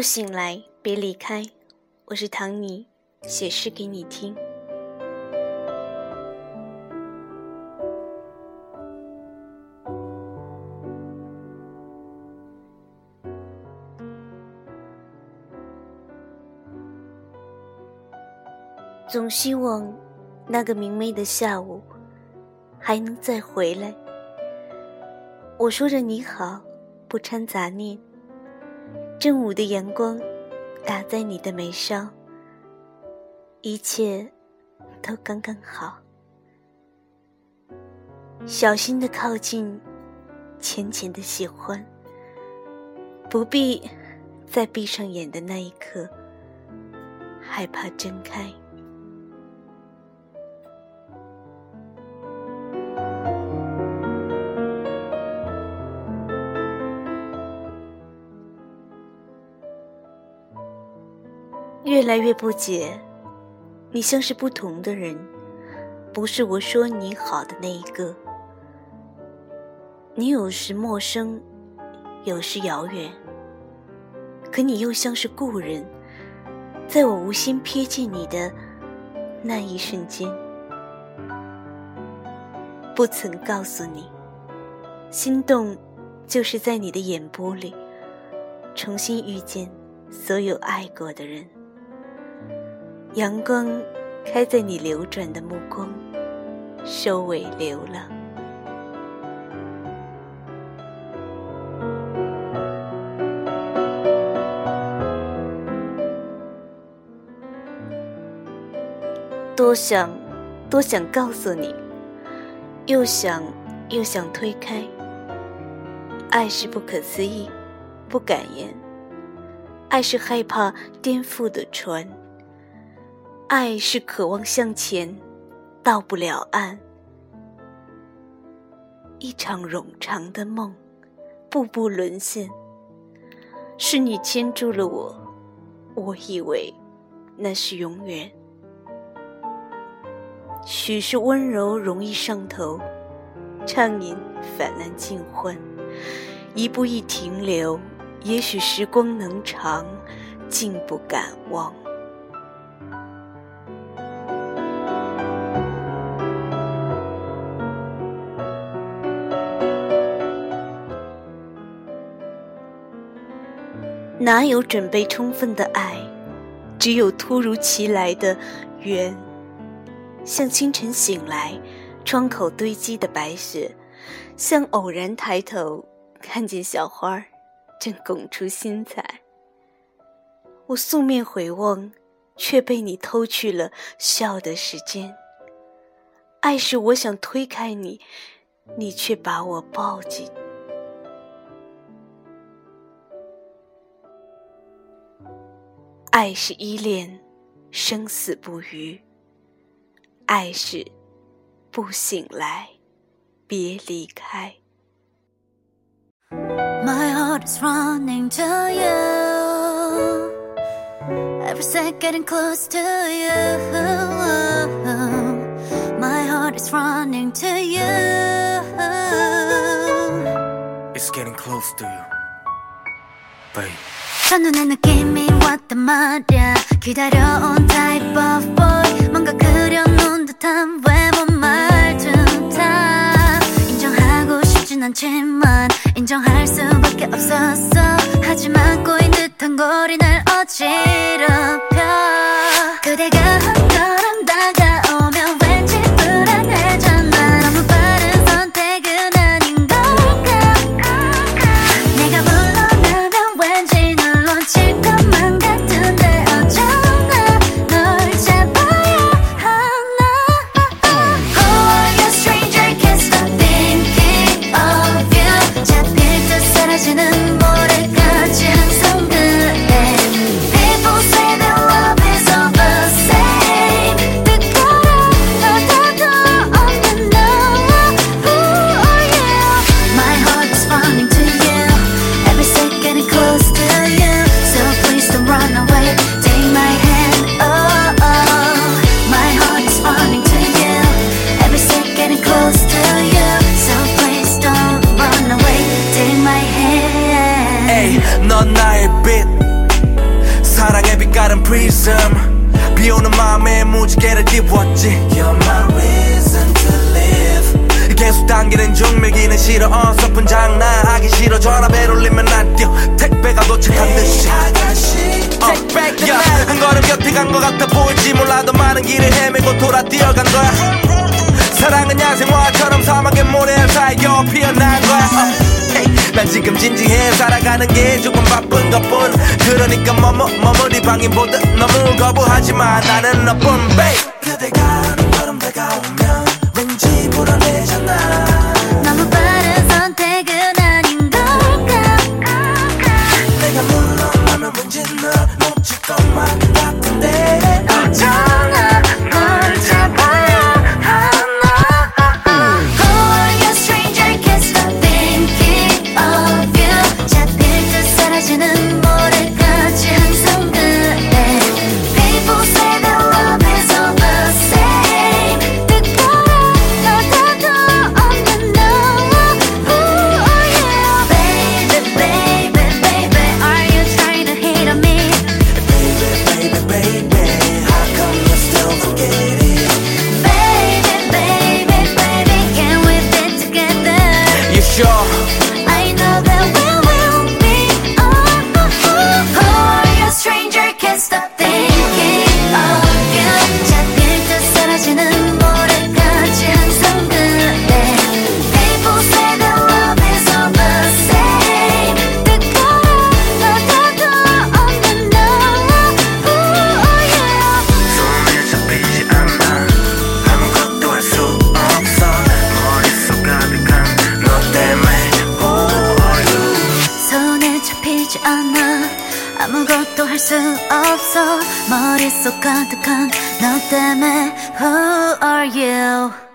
若醒来，别离开。我是唐尼，写诗给你听。总希望那个明媚的下午还能再回来。我说着你好，不掺杂念。正午的阳光打在你的眉梢，一切都刚刚好。小心的靠近，浅浅的喜欢，不必在闭上眼的那一刻害怕睁开。越来越不解，你像是不同的人，不是我说你好的那一个。你有时陌生，有时遥远，可你又像是故人，在我无心瞥见你的那一瞬间，不曾告诉你，心动就是在你的眼波里重新遇见所有爱过的人。阳光开在你流转的目光，收尾流浪。多想，多想告诉你，又想，又想推开。爱是不可思议，不敢言。爱是害怕颠覆的船。爱是渴望向前，到不了岸。一场冗长的梦，步步沦陷。是你牵住了我，我以为那是永远。许是温柔容易上头，畅饮反难尽欢。一步一停留，也许时光能长，竟不敢忘。哪有准备充分的爱，只有突如其来的缘。像清晨醒来，窗口堆积的白雪；像偶然抬头，看见小花正拱出新彩。我素面回望，却被你偷去了笑的时间。爱是我想推开你，你却把我抱紧。爱是依恋，生死不渝；爱是不醒来，别离开。My heart is running to you, every second getting close to you. My heart is running to you, it's getting close to you, babe. 첫눈에 느낌이 왔단 말야. 기다려온 type of boy. 뭔가 그려놓은 듯한 외모 말투 다. 인정하고 싶진 않지만 인정할 수밖에 없었어. 하지만 꼬인 듯한 거리 날 어지럽혀. 그대가 한걸 비 오는 마음에 무지개를 띄웠지. You're my reason to live. 계속 당기는 중 밀기는 싫어. 어설픈 장난 하기 싫어. 전화벨 울리면 안 뛰어. 택배가 도착한 듯이. 어, 야, 한 걸음 곁에 간 것 같아 보일지 몰라도 많은 길을 헤매고 돌아 뛰어간 거야. 사랑은 야생화처럼 사막의 모래알 사이 피어난 거야. 어, 헤이, 난 지금 진지해. 살아가는 게 조금 바쁜 것뿐. 그러니까 머머 머무리 방해보듯 너무 거부하지만 나는 너뿐. Babe. 그대가 한 걸음 다가오면 왠지 불안해잖아 너무 빠른 선택은 아닌 걸까? 내 수 없어. 머릿속 가득한 너 때문에. Who are you